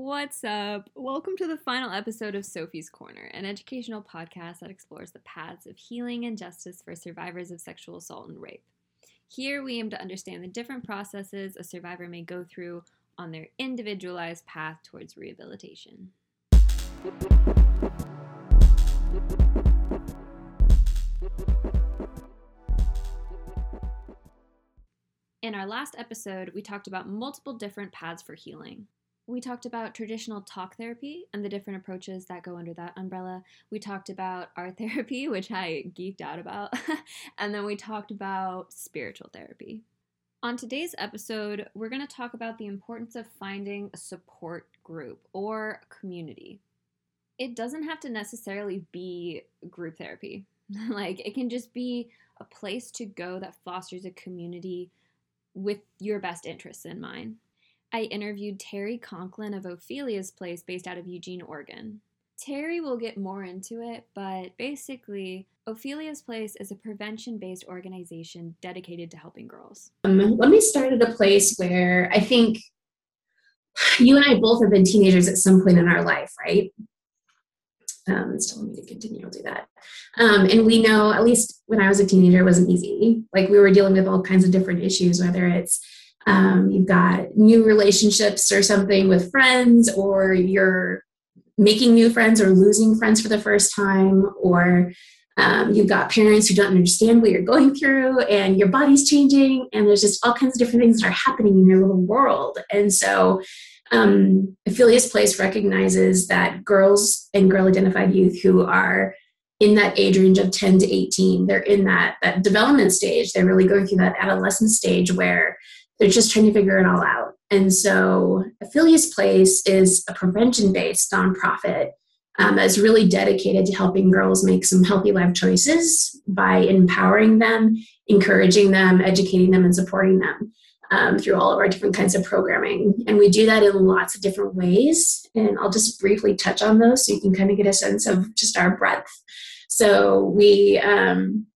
What's up? Welcome to the final episode of Sophie's Corner, an educational podcast that explores the paths of healing and justice for survivors of sexual assault and rape. Here, we aim to understand the different processes a survivor may go through on their individualized path towards rehabilitation. In our last episode, we talked about multiple different paths for healing. We talked about traditional talk therapy and the different approaches that go under that umbrella. We talked about art therapy, which I geeked out about. and then we talked about spiritual therapy. On today's episode, we're going to talk about the importance of finding a support group or community. It doesn't have to necessarily be group therapy, like, it can just be a place to go that fosters a community with your best interests in mind. I interviewed Terry Conklin of Ophelia's Place based out of Eugene, Oregon. Terry will get more into it, but basically, Ophelia's Place is a prevention based organization dedicated to helping girls. Um, let me start at a place where I think you and I both have been teenagers at some point in our life, right? Um, it's telling me to continue, I'll do that. Um, and we know, at least when I was a teenager, it wasn't easy. Like we were dealing with all kinds of different issues, whether it's um, you've got new relationships or something with friends, or you're making new friends or losing friends for the first time, or um, you've got parents who don't understand what you're going through, and your body's changing, and there's just all kinds of different things that are happening in your little world. And so, um, Place recognizes that girls and girl identified youth who are in that age range of 10 to 18 they're in that that development stage they're really going through that adolescent stage where they're just trying to figure it all out. And so, Ophelia's Place is a prevention based nonprofit um, that's really dedicated to helping girls make some healthy life choices by empowering them, encouraging them, educating them, and supporting them um, through all of our different kinds of programming. And we do that in lots of different ways. And I'll just briefly touch on those so you can kind of get a sense of just our breadth. So, we, um,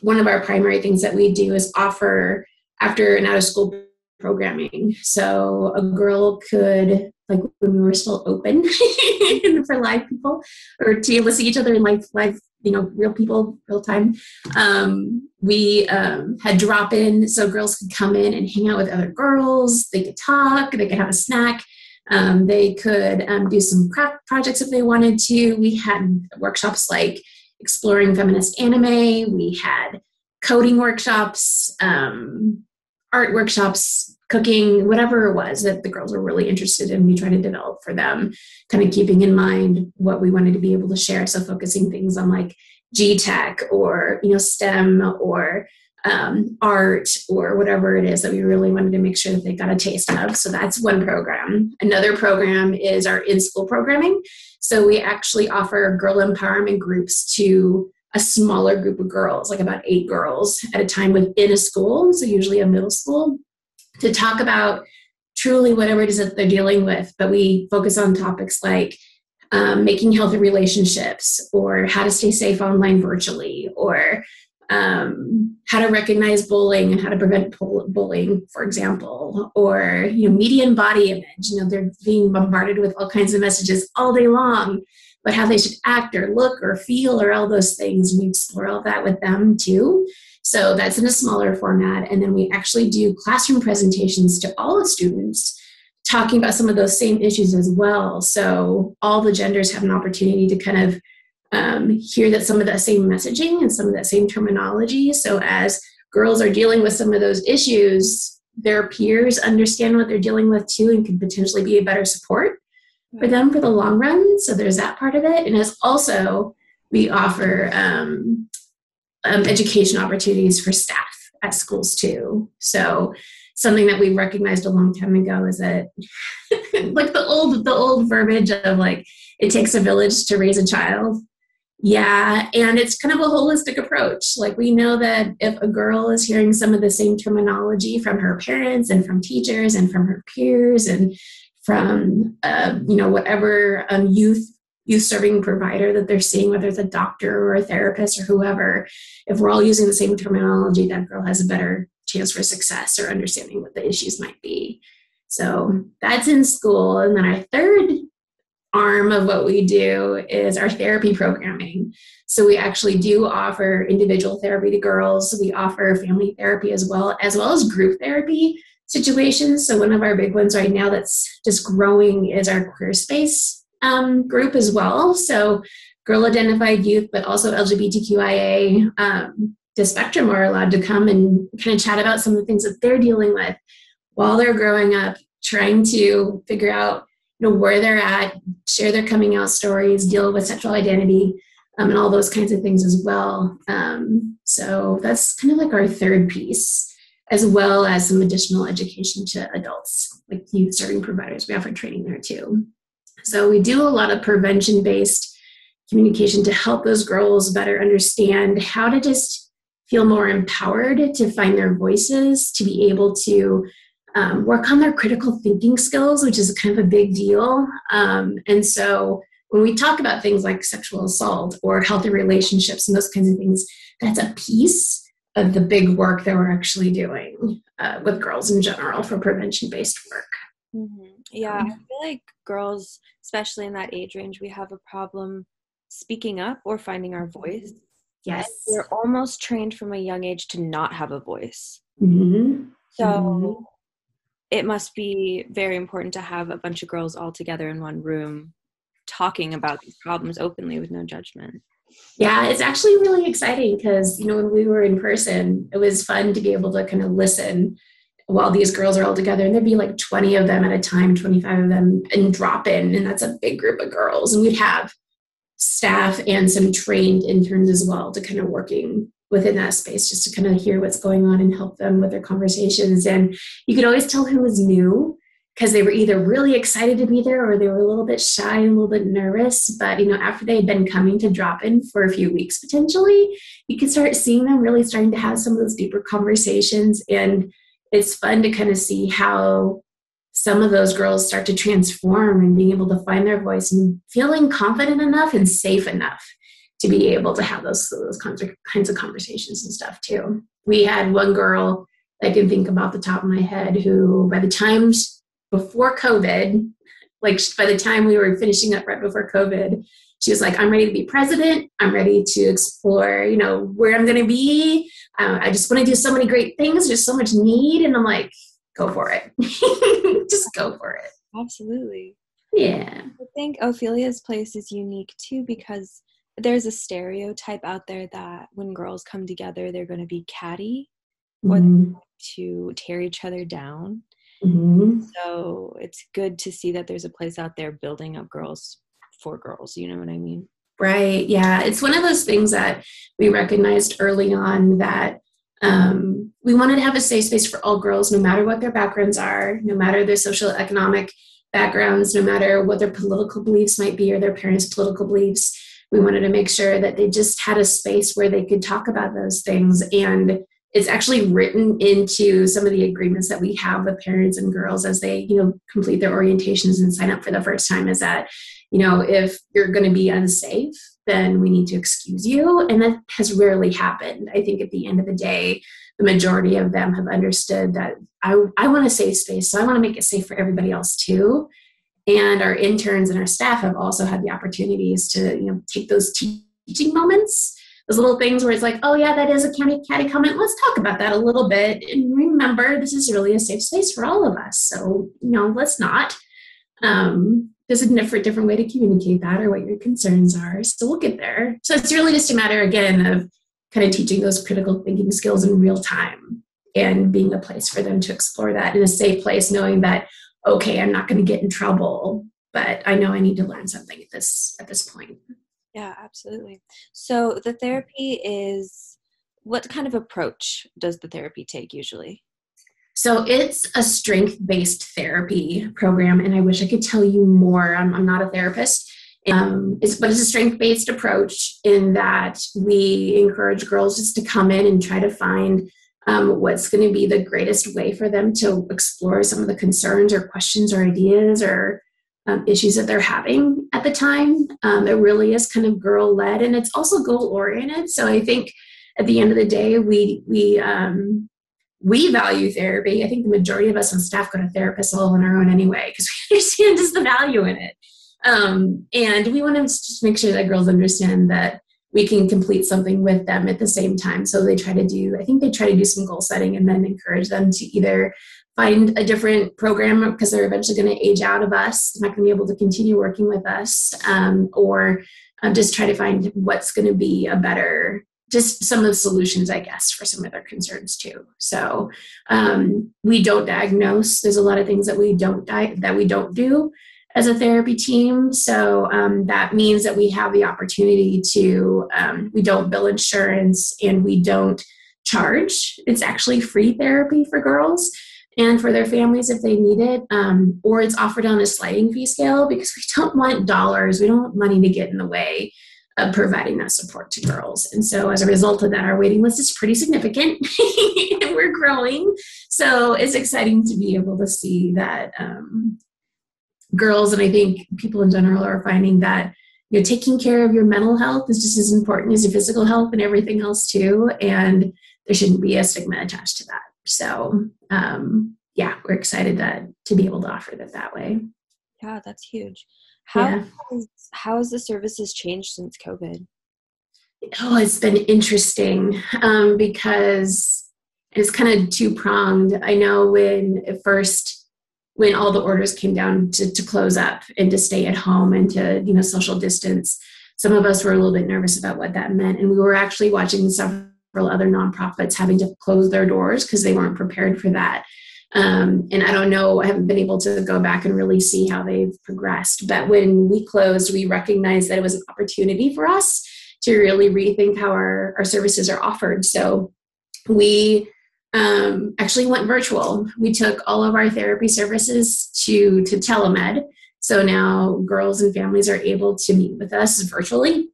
one of our primary things that we do is offer after an out of school programming. So a girl could, like when we were still open for live people or to able to see each other in live, live, you know, real people, real time. Um, we um, had drop in so girls could come in and hang out with other girls. They could talk, they could have a snack. Um, they could um, do some craft projects if they wanted to. We had workshops like exploring feminist anime. We had coding workshops, um, art workshops, cooking, whatever it was that the girls were really interested in, we try to develop for them, kind of keeping in mind what we wanted to be able to share. So focusing things on like G Tech or you know STEM or um, art or whatever it is that we really wanted to make sure that they got a taste of. So that's one program. Another program is our in school programming. So we actually offer girl empowerment groups to a smaller group of girls, like about eight girls at a time within a school, so usually a middle school, to talk about truly whatever it is that they're dealing with. But we focus on topics like um, making healthy relationships, or how to stay safe online virtually, or um, how to recognize bullying and how to prevent bullying, for example, or you know, media and body image. You know, they're being bombarded with all kinds of messages all day long but how they should act or look or feel or all those things. We explore all that with them too. So that's in a smaller format. And then we actually do classroom presentations to all the students talking about some of those same issues as well. So all the genders have an opportunity to kind of um, hear that some of that same messaging and some of that same terminology. So as girls are dealing with some of those issues, their peers understand what they're dealing with too and can potentially be a better support for them for the long run. So there's that part of it. And as also, we offer um, um, education opportunities for staff at schools too. So something that we recognized a long time ago is that like the old the old verbiage of like it takes a village to raise a child yeah and it's kind of a holistic approach like we know that if a girl is hearing some of the same terminology from her parents and from teachers and from her peers and from uh, you know whatever um, youth youth serving provider that they're seeing, whether it's a doctor or a therapist or whoever. If we're all using the same terminology, that girl has a better chance for success or understanding what the issues might be. So that's in school. And then our third arm of what we do is our therapy programming. So we actually do offer individual therapy to girls. We offer family therapy as well, as well as group therapy situations. So one of our big ones right now that's just growing is our queer space um, group as well. So girl identified youth, but also LGBTQIA um, the spectrum are allowed to come and kind of chat about some of the things that they're dealing with while they're growing up, trying to figure out you know where they're at, share their coming out stories, deal with sexual identity, um, and all those kinds of things as well. Um, so that's kind of like our third piece, as well as some additional education to adults, like youth serving providers. We offer training there too. So we do a lot of prevention based communication to help those girls better understand how to just feel more empowered to find their voices, to be able to um, work on their critical thinking skills, which is kind of a big deal. Um, and so when we talk about things like sexual assault or healthy relationships and those kinds of things, that's a piece of the big work that we're actually doing uh, with girls in general for prevention based work. Mm-hmm. Yeah, I feel like girls, especially in that age range, we have a problem speaking up or finding our voice. Yes. We're almost trained from a young age to not have a voice. Mm-hmm. So Mhm. it must be very important to have a bunch of girls all together in one room talking about these problems openly with no judgment. Yeah, it's actually really exciting because, you know, when we were in person, it was fun to be able to kind of listen while these girls are all together. And there'd be like 20 of them at a time, 25 of them, and drop in. And that's a big group of girls. And we'd have staff and some trained interns as well to kind of working within that space just to kind of hear what's going on and help them with their conversations. And you could always tell who was new because they were either really excited to be there or they were a little bit shy, a little bit nervous. But you know, after they had been coming to drop in for a few weeks potentially, you can start seeing them really starting to have some of those deeper conversations. And it's fun to kind of see how some of those girls start to transform and being able to find their voice and feeling confident enough and safe enough to be able to have those, those kinds of, kinds of conversations and stuff too. We had one girl I can think about the top of my head who, by the time before COVID, like by the time we were finishing up right before COVID, she was like, I'm ready to be president. I'm ready to explore, you know, where I'm going to be. Uh, I just want to do so many great things. There's so much need. And I'm like, go for it. just go for it. Absolutely. Yeah. I think Ophelia's place is unique too because there's a stereotype out there that when girls come together, they're going to be catty or Mhm. to tear each other down. Mhm. So it's good to see that there's a place out there building up girls for girls. You know what I mean? Right. Yeah. It's one of those things that we recognized early on that um, we wanted to have a safe space for all girls, no matter what their backgrounds are, no matter their social economic backgrounds, no matter what their political beliefs might be or their parents' political beliefs. We wanted to make sure that they just had a space where they could talk about those things. And it's actually written into some of the agreements that we have with parents and girls as they, you know, complete their orientations and sign up for the first time is that, you know, if you're going to be unsafe, then we need to excuse you. And that has rarely happened. I think at the end of the day, the majority of them have understood that I, I want a safe space, so I want to make it safe for everybody else too. And our interns and our staff have also had the opportunities to, you know, take those teaching moments, those little things where it's like, oh yeah, that is a county catty comment. Let's talk about that a little bit. And remember, this is really a safe space for all of us. So, you know, let's not. Um, there's a different different way to communicate that or what your concerns are. So we'll get there. So it's really just a matter again of kind of teaching those critical thinking skills in real time and being a place for them to explore that in a safe place, knowing that okay, I'm not going to get in trouble, but I know I need to learn something at this at this point. Yeah, absolutely. So the therapy is what kind of approach does the therapy take usually? So it's a strength based therapy program, and I wish I could tell you more. I'm, I'm not a therapist. Um, it's, but it's a strength based approach in that we encourage girls just to come in and try to find um, what's going to be the greatest way for them to explore some of the concerns or questions or ideas or um, issues that they're having at the time. Um, it really is kind of girl led, and it's also goal oriented. So I think at the end of the day, we we um, we value therapy. I think the majority of us on staff go to therapists all on our own anyway because we understand just the value in it. Um, and we want to just make sure that girls understand that we can complete something with them at the same time. So they try to do, I think they try to do some goal setting and then encourage them to either find a different program because they're eventually going to age out of us, not going to be able to continue working with us, um, or um, just try to find what's going to be a better just some of the solutions, I guess, for some of their concerns too. So um, we don't diagnose. There's a lot of things that we don't di- that we don't do as a therapy team. So um, that means that we have the opportunity to, um, we don't bill insurance and we don't charge. It's actually free therapy for girls and for their families if they need it, um, or it's offered on a sliding fee scale because we don't want dollars, we don't want money to get in the way of providing that support to girls. And so as a result of that, our waiting list is pretty significant and we're growing. So it's exciting to be able to see that um, girls and I think people in general are finding that you know taking care of your mental health is just as important as your physical health and everything else too. And there shouldn't be a stigma attached to that. So um, yeah, we're excited that to be able to offer that that way. Yeah, that's huge. How yeah. has, how has the services changed since COVID? Oh, it's been interesting um, because it's kind of two pronged. I know when at first when all the orders came down to, to close up and to stay at home and to you know social distance some of us were a little bit nervous about what that meant and we were actually watching several other nonprofits having to close their doors because they weren't prepared for that um, and i don't know i haven't been able to go back and really see how they've progressed but when we closed we recognized that it was an opportunity for us to really rethink how our, our services are offered so we um, actually went virtual. We took all of our therapy services to to telemed. So now girls and families are able to meet with us virtually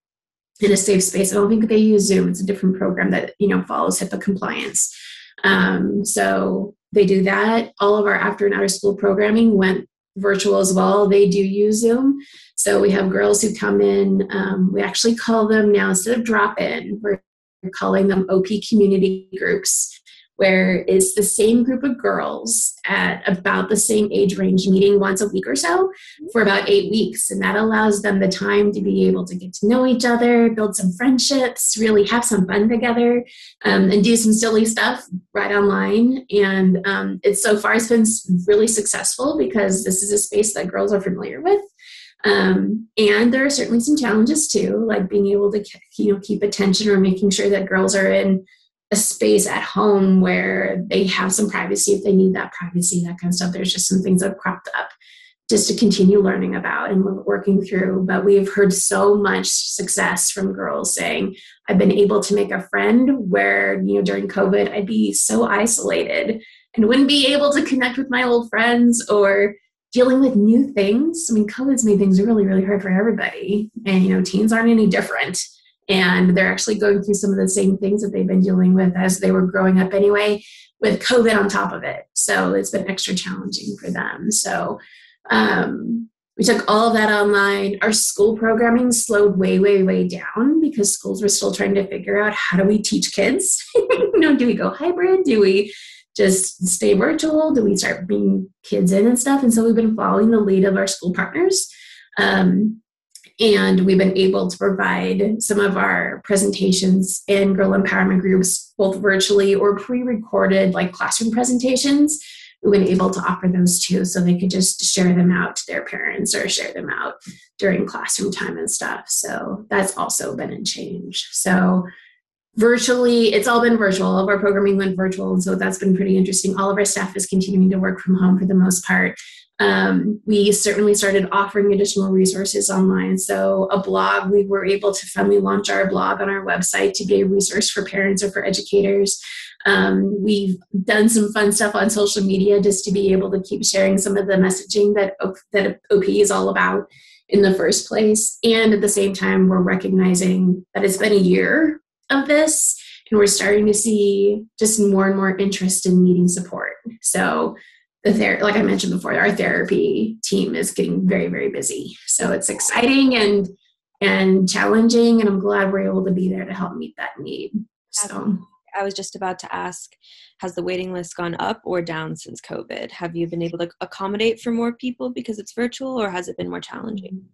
in a safe space. I don't think they use Zoom. It's a different program that you know follows HIPAA compliance. Um, so they do that. All of our after and outer school programming went virtual as well. They do use Zoom. So we have girls who come in. Um, we actually call them now instead of drop in, we're calling them OP community groups where it's the same group of girls at about the same age range meeting once a week or so for about eight weeks. And that allows them the time to be able to get to know each other, build some friendships, really have some fun together, um, and do some silly stuff right online. And um, it's so far it's been really successful because this is a space that girls are familiar with. Um, and there are certainly some challenges too, like being able to you know keep attention or making sure that girls are in a space at home where they have some privacy if they need that privacy, that kind of stuff. There's just some things that have cropped up just to continue learning about and working through. But we've heard so much success from girls saying, I've been able to make a friend where, you know, during COVID, I'd be so isolated and wouldn't be able to connect with my old friends or dealing with new things. I mean, COVID's made things really, really hard for everybody. And, you know, teens aren't any different and they're actually going through some of the same things that they've been dealing with as they were growing up anyway with covid on top of it. So it's been extra challenging for them. So um, we took all of that online. Our school programming slowed way way way down because schools were still trying to figure out how do we teach kids? You know do we go hybrid? Do we just stay virtual? Do we start bringing kids in and stuff? And so we've been following the lead of our school partners. Um, and we've been able to provide some of our presentations in girl empowerment groups, both virtually or pre recorded, like classroom presentations. We've been able to offer those too, so they could just share them out to their parents or share them out during classroom time and stuff. So that's also been a change. So virtually, it's all been virtual. All of our programming went virtual, and so that's been pretty interesting. All of our staff is continuing to work from home for the most part. Um, we certainly started offering additional resources online. So, a blog, we were able to finally launch our blog on our website to be a resource for parents or for educators. Um, we've done some fun stuff on social media just to be able to keep sharing some of the messaging that, that OP is all about in the first place. And at the same time, we're recognizing that it's been a year of this and we're starting to see just more and more interest in needing support. So, the ther- like I mentioned before, our therapy team is getting very, very busy. So it's exciting and and challenging, and I'm glad we're able to be there to help meet that need. So I was just about to ask Has the waiting list gone up or down since COVID? Have you been able to accommodate for more people because it's virtual, or has it been more challenging?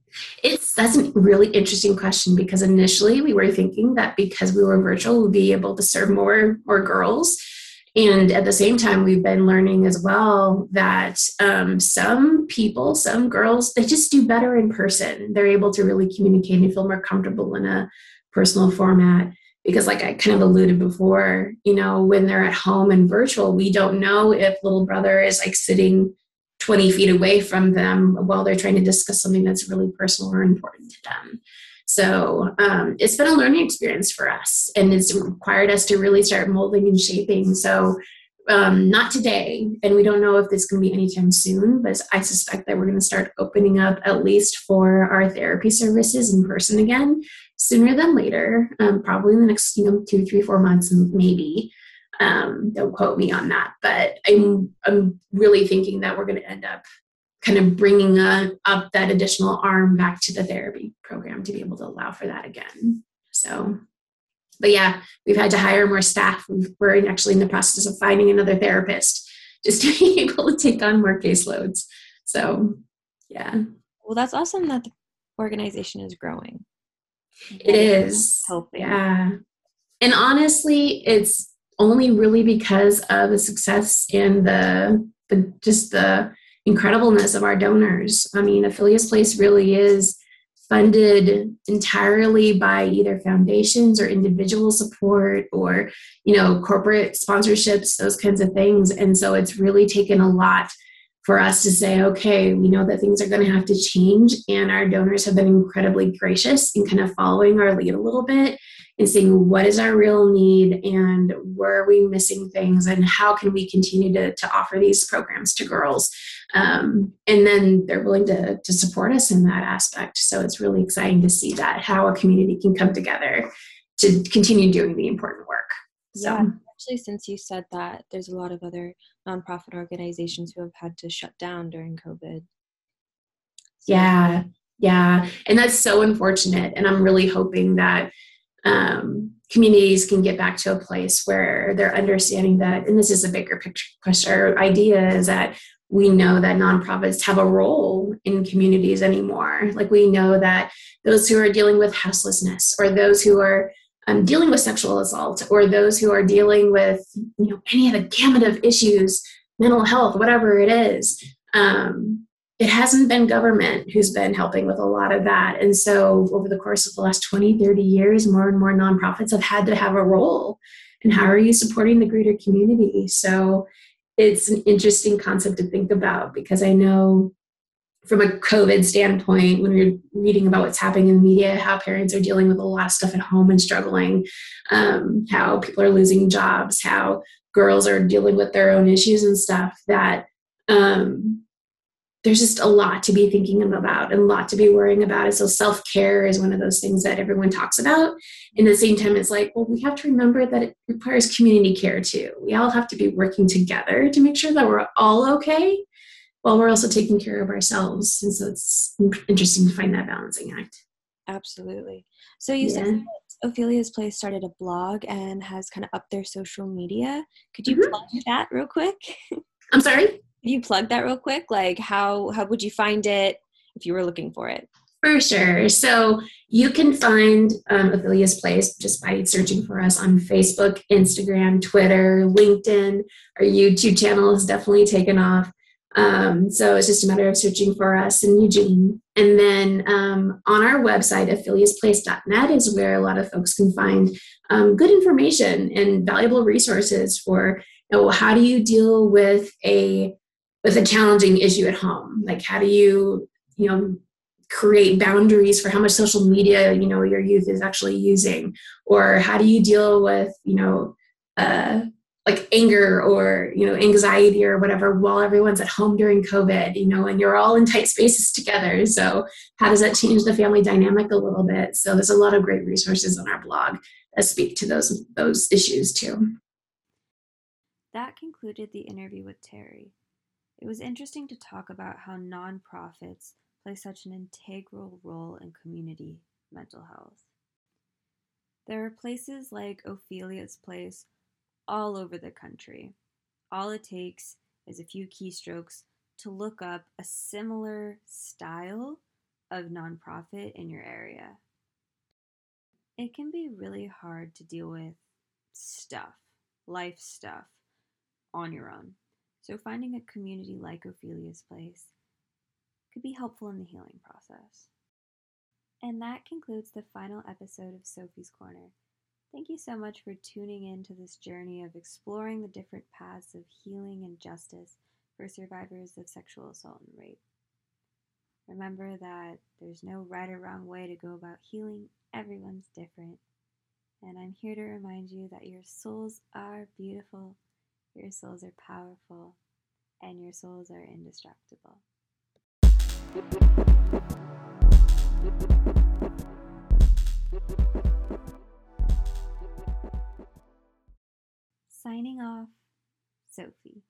It's that's a really interesting question because initially we were thinking that because we were virtual, we'd be able to serve more more girls. And at the same time, we've been learning as well that um, some people, some girls, they just do better in person. They're able to really communicate and feel more comfortable in a personal format because like i kind of alluded before you know when they're at home and virtual we don't know if little brother is like sitting 20 feet away from them while they're trying to discuss something that's really personal or important to them so um, it's been a learning experience for us and it's required us to really start molding and shaping so um, not today and we don't know if this can be anytime soon but i suspect that we're going to start opening up at least for our therapy services in person again sooner than later, um, probably in the next you know two, three, four months, maybe. Um, don't quote me on that, but I'm I'm really thinking that we're going to end up kind of bringing a, up that additional arm back to the therapy program to be able to allow for that again. So, but yeah, we've had to hire more staff. We're actually in the process of finding another therapist just to be able to take on more caseloads. So, yeah. Well, that's awesome that the organization is growing. It is. Helping. Yeah. And honestly, it's only really because of the success and the, the just the incredibleness of our donors. I mean, Ophelia's Place really is funded entirely by either foundations or individual support or you know corporate sponsorships those kinds of things and so it's really taken a lot for us to say, okay, we know that things are going to have to change. And our donors have been incredibly gracious in kind of following our lead a little bit and saying, what is our real need and where are we missing things and how can we continue to, to offer these programs to girls? Um, and then they're willing to, to support us in that aspect. So it's really exciting to see that how a community can come together to continue doing the important work. So. Yeah especially since you said that there's a lot of other nonprofit organizations who have had to shut down during COVID. So. Yeah, yeah. And that's so unfortunate. And I'm really hoping that um, communities can get back to a place where they're understanding that, and this is a bigger picture question, or idea is that we know that nonprofits have a role in communities anymore. Like we know that those who are dealing with houselessness or those who are um, dealing with sexual assault or those who are dealing with you know any of the gamut of issues mental health whatever it is um, it hasn't been government who's been helping with a lot of that. And so over the course of the last 20 30 years more and more nonprofits have had to have a role. And how are you supporting the greater community? So it's an interesting concept to think about because i know from a COVID standpoint, when you're reading about what's happening in the media, how parents are dealing with a lot of stuff at home and struggling, um, how people are losing jobs, how girls are dealing with their own issues and stuff, that um, there's just a lot to be thinking about and a lot to be worrying about. And so self care is one of those things that everyone talks about. And at the same time, it's like, well, we have to remember that it requires community care too. We all have to be working together to make sure that we're all okay while we're also taking care of ourselves. And so it's interesting to find that balancing act. Absolutely. So you yeah. said Ophelia's Place started a blog and has kind of upped their social media. Could you mm-hmm. plug that real quick? I'm sorry? You plug that real quick? Like how how would you find it if you were looking for it? For sure. So you can find um, Place just by searching for us on Facebook, Instagram, Twitter, LinkedIn. Our YouTube channel has definitely taken off. Um, so it's just a matter of searching for us in Eugene. And then um, on our website, opheliasplace.net, is where a lot of folks can find um, good information and valuable resources for you know, how do you deal with a with a challenging issue at home? Like how do you you know create boundaries for how much social media you know your youth is actually using, or how do you deal with you know uh, like anger or you know anxiety or whatever while everyone's at home during covid you know and you're all in tight spaces together? So how does that change the family dynamic a little bit? So there's a lot of great resources on our blog that speak to those those issues too. That concluded the interview with terry it was interesting to talk about how nonprofits play such an integral role in community mental health there are places like ophelia's place all over the country. All it takes is a few keystrokes to look up a similar style of nonprofit in your area. It can be really hard to deal with stuff, life stuff, on your own. So, finding a community like Ophelia's Place could be helpful in the healing process. And that concludes the final episode of Sophie's Corner. Thank you so much for tuning in to this journey of exploring the different paths of healing and justice for survivors of sexual assault and rape. Remember that there's no right or wrong way to go about healing, everyone's different. And I'm here to remind you that your souls are beautiful, your souls are powerful, and your souls are indestructible. Signing off, Sophie.